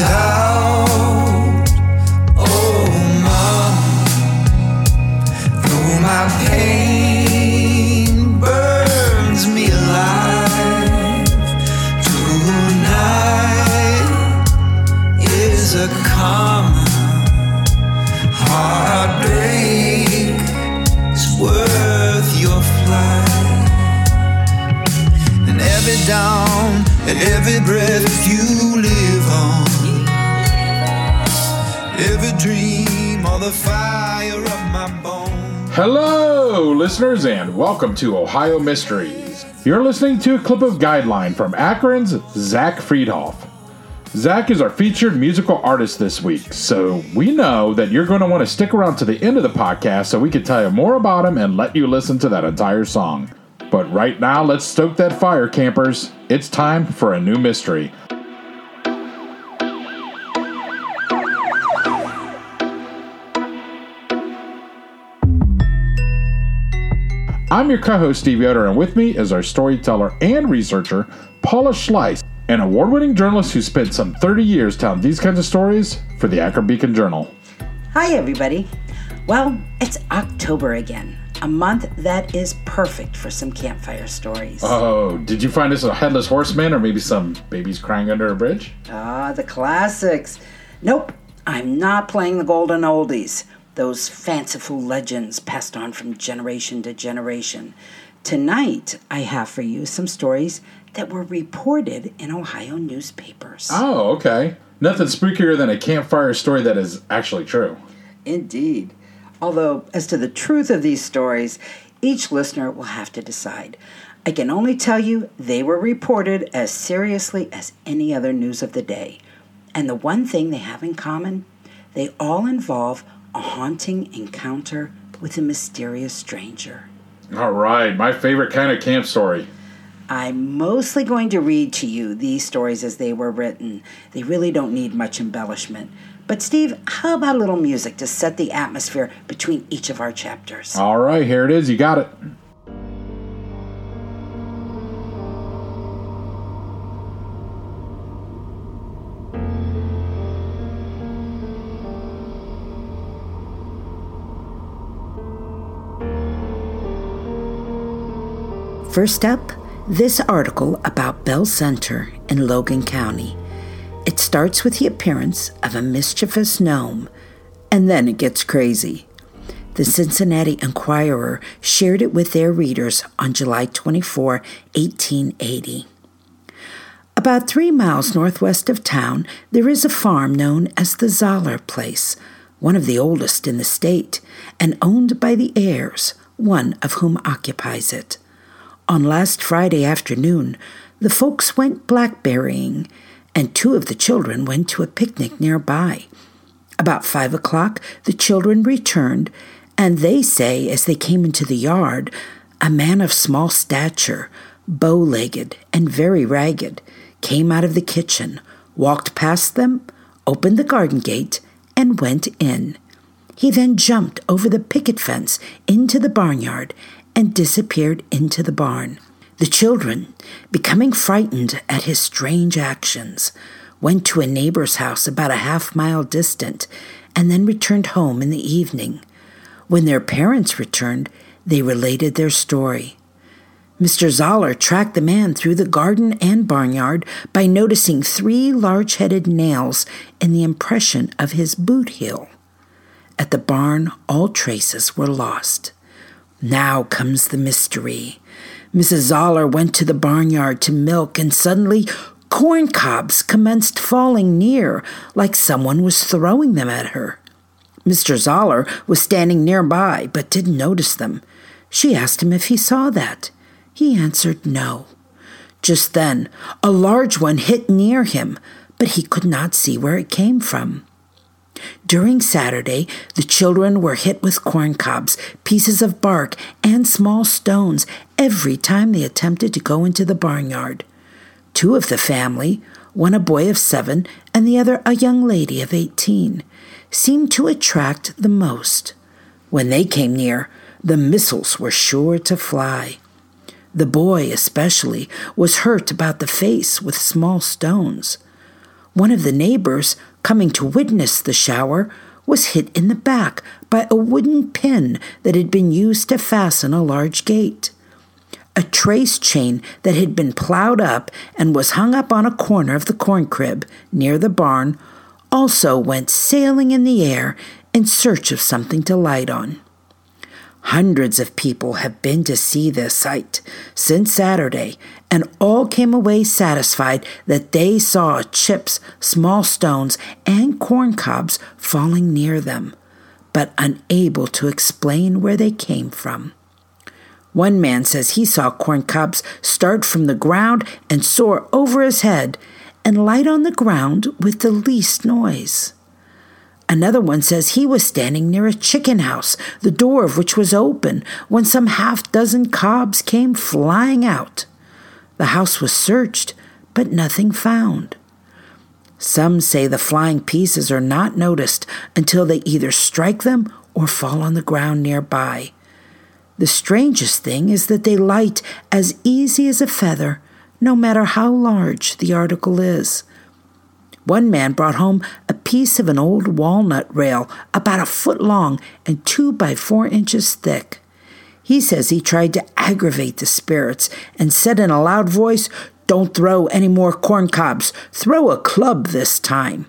Breathe listeners, and welcome to Ohio Mysteries. You're listening to a clip of Guideline from Akron's Zach Friedhof. Zach is our featured musical artist this week, so we know that you're going to want to stick around to the end of the podcast so we can tell you more about him and let you listen to that entire song. But right now, let's stoke that fire, campers. It's time for a new mystery. I'm your co host, Steve Yoder, and with me is our storyteller and researcher, Paula Schleis, an award winning journalist who spent some 30 years telling these kinds of stories for the Akron Beacon Journal. Hi, everybody. Well, it's October again, a month that is perfect for some campfire stories. Oh, did you find us a headless horseman or maybe some babies crying under a bridge? Ah, the classics. Nope, I'm not playing the golden oldies, those fanciful legends passed on from generation to generation. Tonight, I have for you some stories that were reported in Ohio newspapers. Oh, okay. Nothing spookier than a campfire story that is actually true. Indeed. Although, as to the truth of these stories, each listener will have to decide. I can only tell you they were reported as seriously as any other news of the day. And the one thing they have in common, they all involve a haunting encounter with a mysterious stranger. All right, my favorite kind of camp story. I'm mostly going to read to you these stories as they were written. They really don't need much embellishment. But, Steve, how about a little music to set the atmosphere between each of our chapters? All right, here it is. You got it. First up, this article about Belle Center in Logan County. It starts with the appearance of a mischievous gnome, and then it gets crazy. The Cincinnati Enquirer shared it with their readers on July 24, 1880. About three miles northwest of town, there is a farm known as the Zoller Place, one of the oldest in the state, and owned by the heirs, one of whom occupies it. On last Friday afternoon, the folks went blackberrying, and two of the children went to a picnic nearby. About five o'clock, the children returned, and they say, as they came into the yard, a man of small stature, bow legged and very ragged, came out of the kitchen, walked past them, opened the garden gate, and went in. He then jumped over the picket fence into the barnyard and disappeared into the barn. The children, becoming frightened at his strange actions, went to a neighbor's house about a half mile distant and then returned home in the evening. When their parents returned, they related their story. Mr. Zoller tracked the man through the garden and barnyard by noticing three large headed nails in the impression of his boot heel. At the barn, all traces were lost. Now comes the mystery. Mrs. Zoller went to the barnyard to milk, and suddenly corn cobs commenced falling near, like someone was throwing them at her. Mr. Zoller was standing nearby but didn't notice them. She asked him if he saw that. He answered no. Just then, a large one hit near him, but he could not see where it came from. During Saturday, the children were hit with corn cobs, pieces of bark, and small stones every time they attempted to go into the barnyard. Two of the family, one a boy of seven and the other a young lady of eighteen, seemed to attract the most. When they came near, the missiles were sure to fly. The boy, especially, was hurt about the face with small stones. One of the neighbors, coming to witness the shower, was hit in the back by a wooden pin that had been used to fasten a large gate. A trace chain that had been plowed up and was hung up on a corner of the corn crib near the barn also went sailing in the air in search of something to light on. Hundreds of people have been to see this sight since Saturday, and all came away satisfied that they saw chips, small stones, and corn cobs falling near them, but unable to explain where they came from. One man says he saw corn cobs start from the ground and soar over his head and light on the ground with the least noise. Another one says he was standing near a chicken house, the door of which was open, when some half dozen cobs came flying out. The house was searched, but nothing found. Some say the flying pieces are not noticed until they either strike them or fall on the ground nearby. The strangest thing is that they light as easy as a feather, no matter how large the article is. One man brought home a piece of an old walnut rail about a foot long and two by four inches thick. He says he tried to aggravate the spirits and said in a loud voice, Don't throw any more corn cobs, throw a club this time.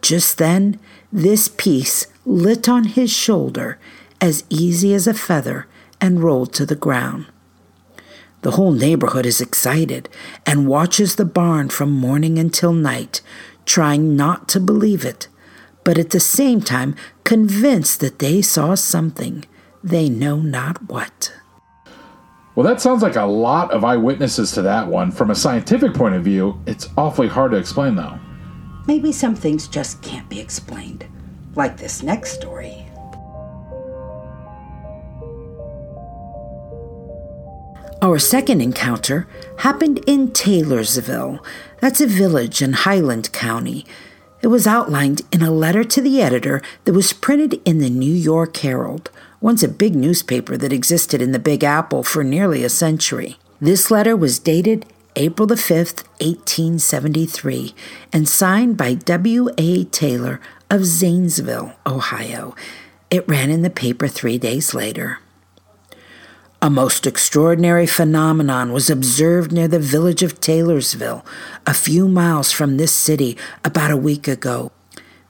Just then, this piece lit on his shoulder as easy as a feather and rolled to the ground. The whole neighborhood is excited and watches the barn from morning until night, trying not to believe it, but at the same time convinced that they saw something, they know not what. Well, that sounds like a lot of eyewitnesses to that one. From a scientific point of view, it's awfully hard to explain, though. Maybe some things just can't be explained, like this next story. Our second encounter happened in Taylorsville. That's a village in Highland County. It was outlined in a letter to the editor that was printed in the New York Herald, once a big newspaper that existed in the Big Apple for nearly a century. This letter was dated April the 5th, 1873, and signed by W. A. Taylor of Zanesville, Ohio. It ran in the paper three days later. A most extraordinary phenomenon was observed near the village of Taylorsville, a few miles from this city, about a week ago.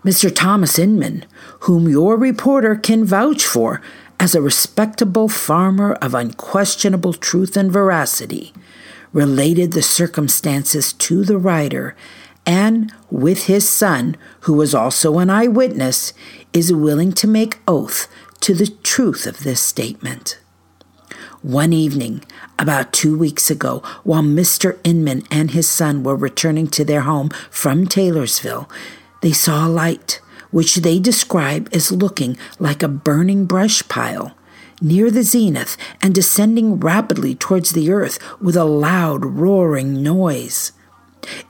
Mr. Thomas Inman, whom your reporter can vouch for as a respectable farmer of unquestionable truth and veracity, related the circumstances to the writer, and, with his son, who was also an eyewitness, is willing to make oath to the truth of this statement. One evening, about two weeks ago, while Mr. Inman and his son were returning to their home from Taylorsville, they saw a light, which they describe as looking like a burning brush pile, near the zenith and descending rapidly towards the earth with a loud roaring noise.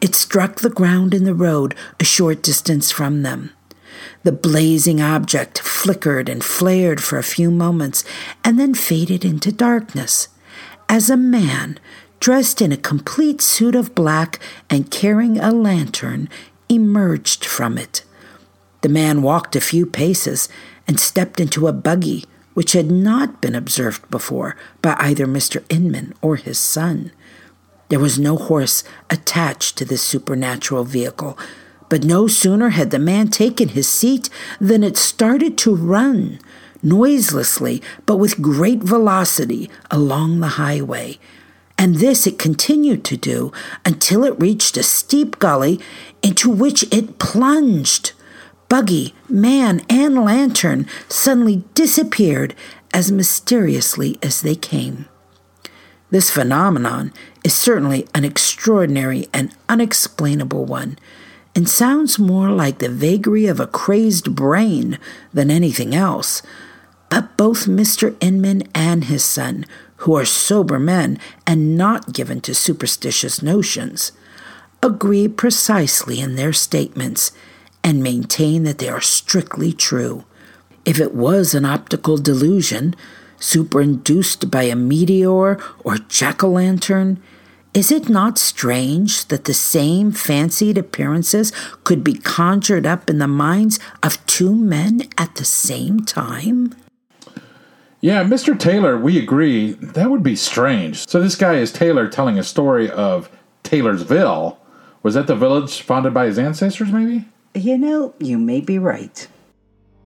It struck the ground in the road a short distance from them. The blazing object flickered and flared for a few moments and then faded into darkness as a man, dressed in a complete suit of black and carrying a lantern, emerged from it. The man walked a few paces and stepped into a buggy which had not been observed before by either Mr. Inman or his son. There was no horse attached to this supernatural vehicle, but no sooner had the man taken his seat than it started to run, noiselessly but with great velocity, along the highway. And this it continued to do until it reached a steep gully into which it plunged. buggy, man, and lantern suddenly disappeared as mysteriously as they came. This phenomenon is certainly an extraordinary and unexplainable one, and sounds more like the vagary of a crazed brain than anything else. But both Mr. Inman and his son, who are sober men and not given to superstitious notions, agree precisely in their statements and maintain that they are strictly true. If it was an optical delusion, superinduced by a meteor or jack o' lantern, is it not strange that the same fancied appearances could be conjured up in the minds of two men at the same time? Yeah, Mr. Taylor, we agree. That would be strange. So this guy is Taylor telling a story of Taylorsville. Was that the village founded by his ancestors, maybe? You know, you may be right.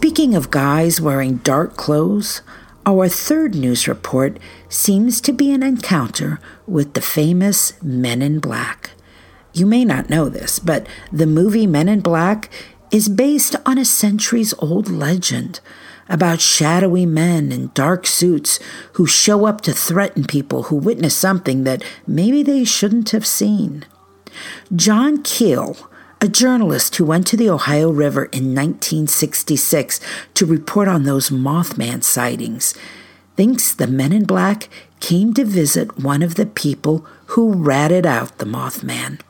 Speaking of guys wearing dark clothes, our third news report seems to be an encounter with the famous Men in Black. You may not know this, but the movie Men in Black is based on a centuries old legend about shadowy men in dark suits who show up to threaten people who witness something that maybe they shouldn't have seen. John Keel, a journalist who went to the Ohio River in 1966 to report on those Mothman sightings, thinks the men in black came to visit one of the people who ratted out the Mothman.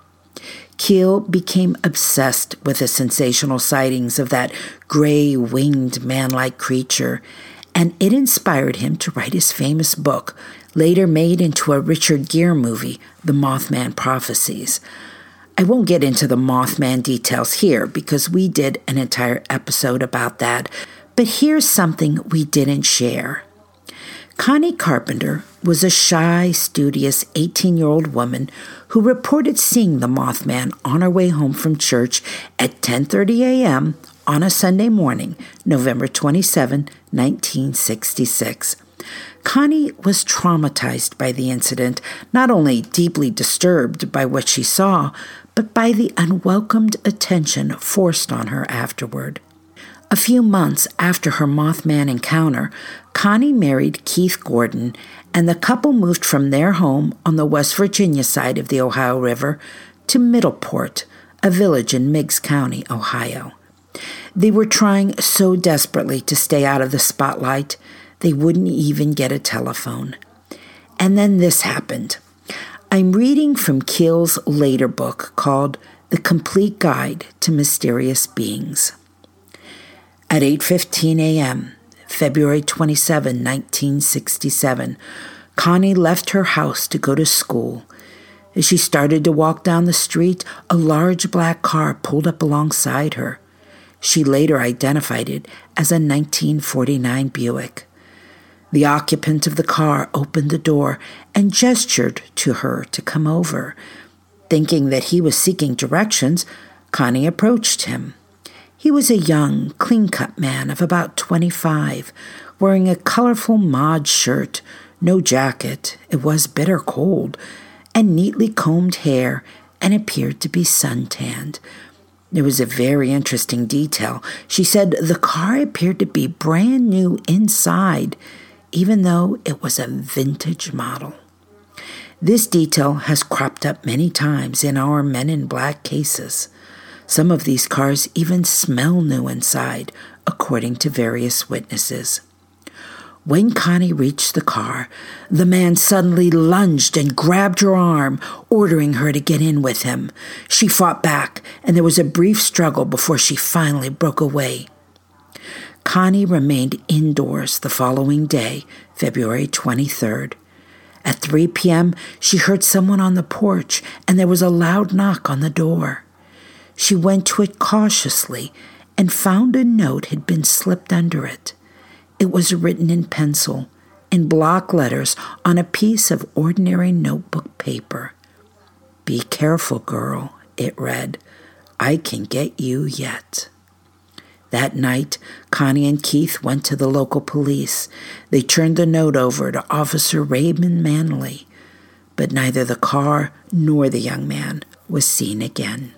Keel became obsessed with the sensational sightings of that gray winged man like creature, and it inspired him to write his famous book, later made into a Richard Gere movie, The Mothman Prophecies. I won't get into the Mothman details here because we did an entire episode about that, but here's something we didn't share. Connie Carpenter was a shy, studious 18 year old woman who reported seeing the Mothman on her way home from church at 10:30 a.m. on a Sunday morning, November 27, 1966. Connie was traumatized by the incident, not only deeply disturbed by what she saw, but by the unwelcomed attention forced on her afterward. A few months after her Mothman encounter, Connie married Keith Gordon, and the couple moved from their home on the West Virginia side of the Ohio River to Middleport, a village in Meigs County, Ohio. They were trying so desperately to stay out of the spotlight, they wouldn't even get a telephone. And then this happened. I'm reading from Keel's later book called The Complete Guide to Mysterious Beings. At 8:15 a.m., February 27, 1967, Connie left her house to go to school. As she started to walk down the street, a large black car pulled up alongside her. She later identified it as a 1949 Buick. The occupant of the car opened the door and gestured to her to come over. Thinking that he was seeking directions, Connie approached him. He was a young, clean cut man of about 25, wearing a colorful mod shirt, no jacket, it was bitter cold, and neatly combed hair, and appeared to be suntanned. There was a very interesting detail. She said the car appeared to be brand new inside even though it was a vintage model. This detail has cropped up many times in our Men in Black cases. Some of these cars even smell new inside, according to various witnesses. When Connie reached the car, the man suddenly lunged and grabbed her arm, ordering her to get in with him. She fought back, and there was a brief struggle before she finally broke away. Connie remained indoors the following day, February 23rd. At 3 p.m., she heard someone on the porch, and there was a loud knock on the door. She went to it cautiously and found a note had been slipped under it. It was written in pencil, in block letters, on a piece of ordinary notebook paper. Be careful, girl, it read. I can get you yet. That night, Connie and Keith went to the local police. They turned the note over to Officer Raymond Manley, but neither the car nor the young man was seen again.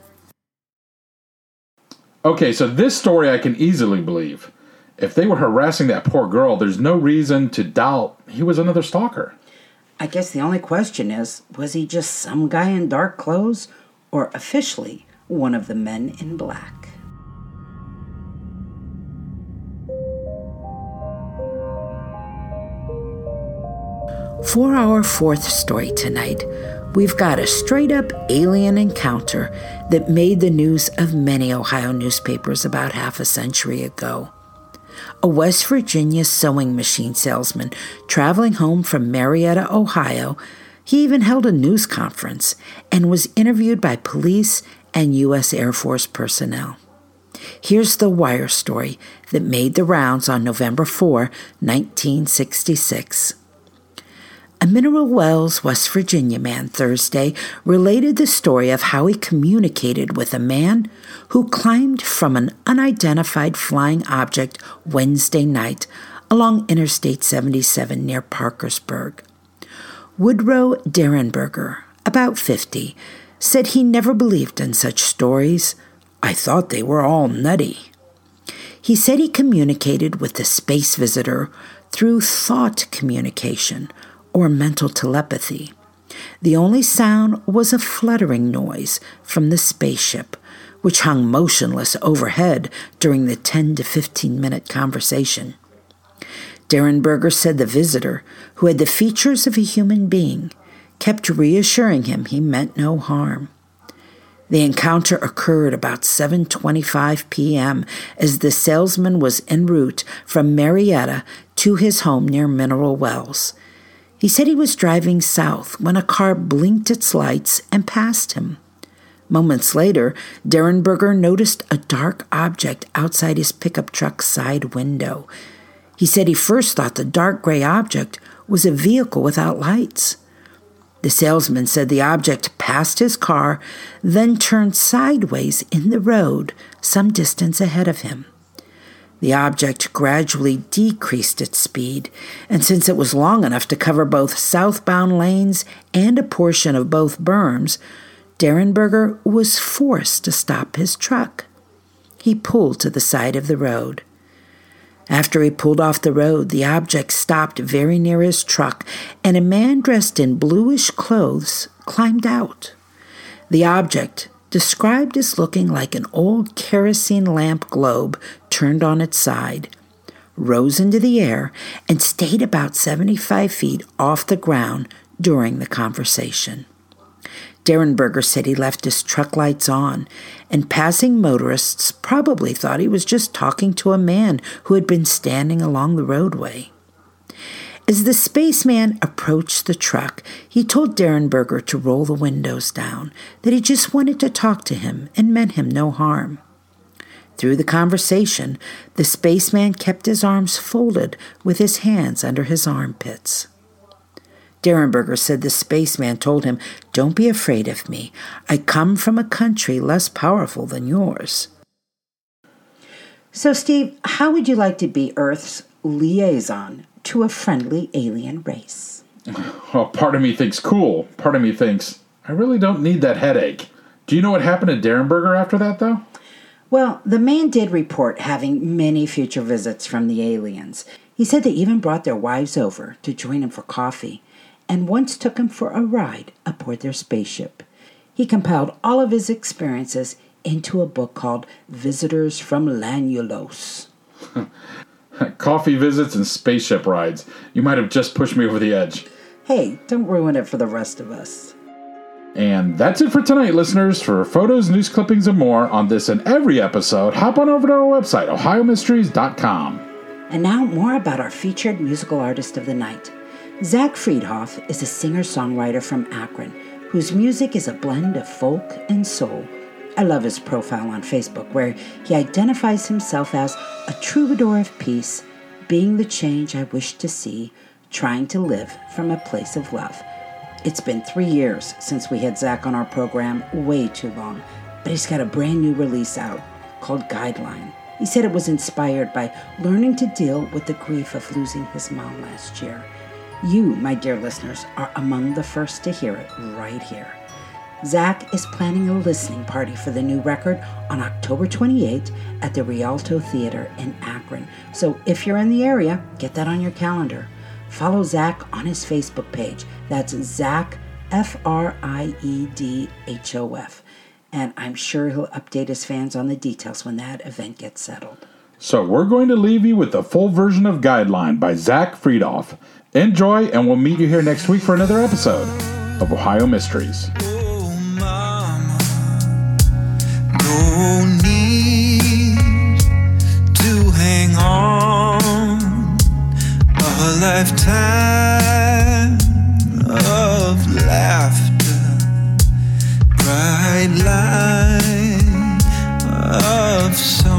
Okay, so this story I can easily believe. If they were harassing that poor girl, there's no reason to doubt he was another stalker. I guess the only question is was he just some guy in dark clothes or officially one of the men in black? For our fourth story tonight, we've got a straight up alien encounter that made the news of many Ohio newspapers about half a century ago. A West Virginia sewing machine salesman traveling home from Marietta, Ohio, he even held a news conference and was interviewed by police and U.S. Air Force personnel. Here's the wire story that made the rounds on November 4, 1966. A Mineral Wells, West Virginia man Thursday related the story of how he communicated with a man who climbed from an unidentified flying object Wednesday night along Interstate 77 near Parkersburg. Woodrow Derenberger, about 50, said he never believed in such stories. I thought they were all nutty. He said he communicated with the space visitor through thought communication or mental telepathy. The only sound was a fluttering noise from the spaceship, which hung motionless overhead during the 10 to 15 minute conversation. Derenberger said the visitor, who had the features of a human being, kept reassuring him he meant no harm. The encounter occurred about 7:25 p.m. as the salesman was en route from Marietta to his home near Mineral Wells. He said he was driving south when a car blinked its lights and passed him. Moments later, Derenberger noticed a dark object outside his pickup truck's side window. He said he first thought the dark gray object was a vehicle without lights. The salesman said the object passed his car, then turned sideways in the road some distance ahead of him. The object gradually decreased its speed, and since it was long enough to cover both southbound lanes and a portion of both berms, Derenberger was forced to stop his truck. He pulled to the side of the road. After he pulled off the road, the object stopped very near his truck, and a man dressed in bluish clothes climbed out. The object described as looking like an old kerosene lamp globe turned on its side, rose into the air, and stayed about 75 feet off the ground during the conversation. Derenberger said he left his truck lights on, and passing motorists probably thought he was just talking to a man who had been standing along the roadway. As the spaceman approached the truck, he told Derenberger to roll the windows down, that he just wanted to talk to him and meant him no harm. Through the conversation, the spaceman kept his arms folded with his hands under his armpits. Derenberger said the spaceman told him, Don't be afraid of me. I come from a country less powerful than yours. So, Steve, how would you like to be Earth's liaison to a friendly alien race. Well, oh, part of me thinks cool. Part of me thinks I really don't need that headache. Do you know what happened to Derenberger after that, though? Well, the man did report having many future visits from the aliens. He said they even brought their wives over to join him for coffee, and once took him for a ride aboard their spaceship. He compiled all of his experiences into a book called Visitors from Lanulos. Coffee visits and spaceship rides. You might have just pushed me over the edge. Hey, don't ruin it for the rest of us. And that's it for tonight, listeners. For photos, news clippings, and more on this and every episode, hop on over to our website, ohiomysteries.com. And now, more about our featured musical artist of the night. Zach Friedhof is a singer songwriter from Akron whose music is a blend of folk and soul. I love his profile on Facebook, where he identifies himself as a troubadour of peace, being the change I wish to see, trying to live from a place of love. It's been three years since we had Zach on our program, way too long, but he's got a brand new release out called Guideline. He said it was inspired by learning to deal with the grief of losing his mom last year. You, my dear listeners, are among the first to hear it right here. Zach is planning a listening party for the new record on October 28 at the Rialto Theater in Akron. So if you're in the area, get that on your calendar. Follow Zach on his Facebook page. That's Zach, F R I E D H O F and I'm sure he'll update his fans on the details when that event gets settled. So we're going to leave you with the full version of Guideline by Zach Friedhof. Enjoy, and we'll meet you here next week for another episode of Ohio Mysteries. No need to hang on a lifetime of laughter, bright of song.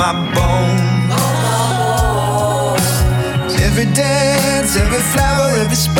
My bones. Every dance, every flower, every spotted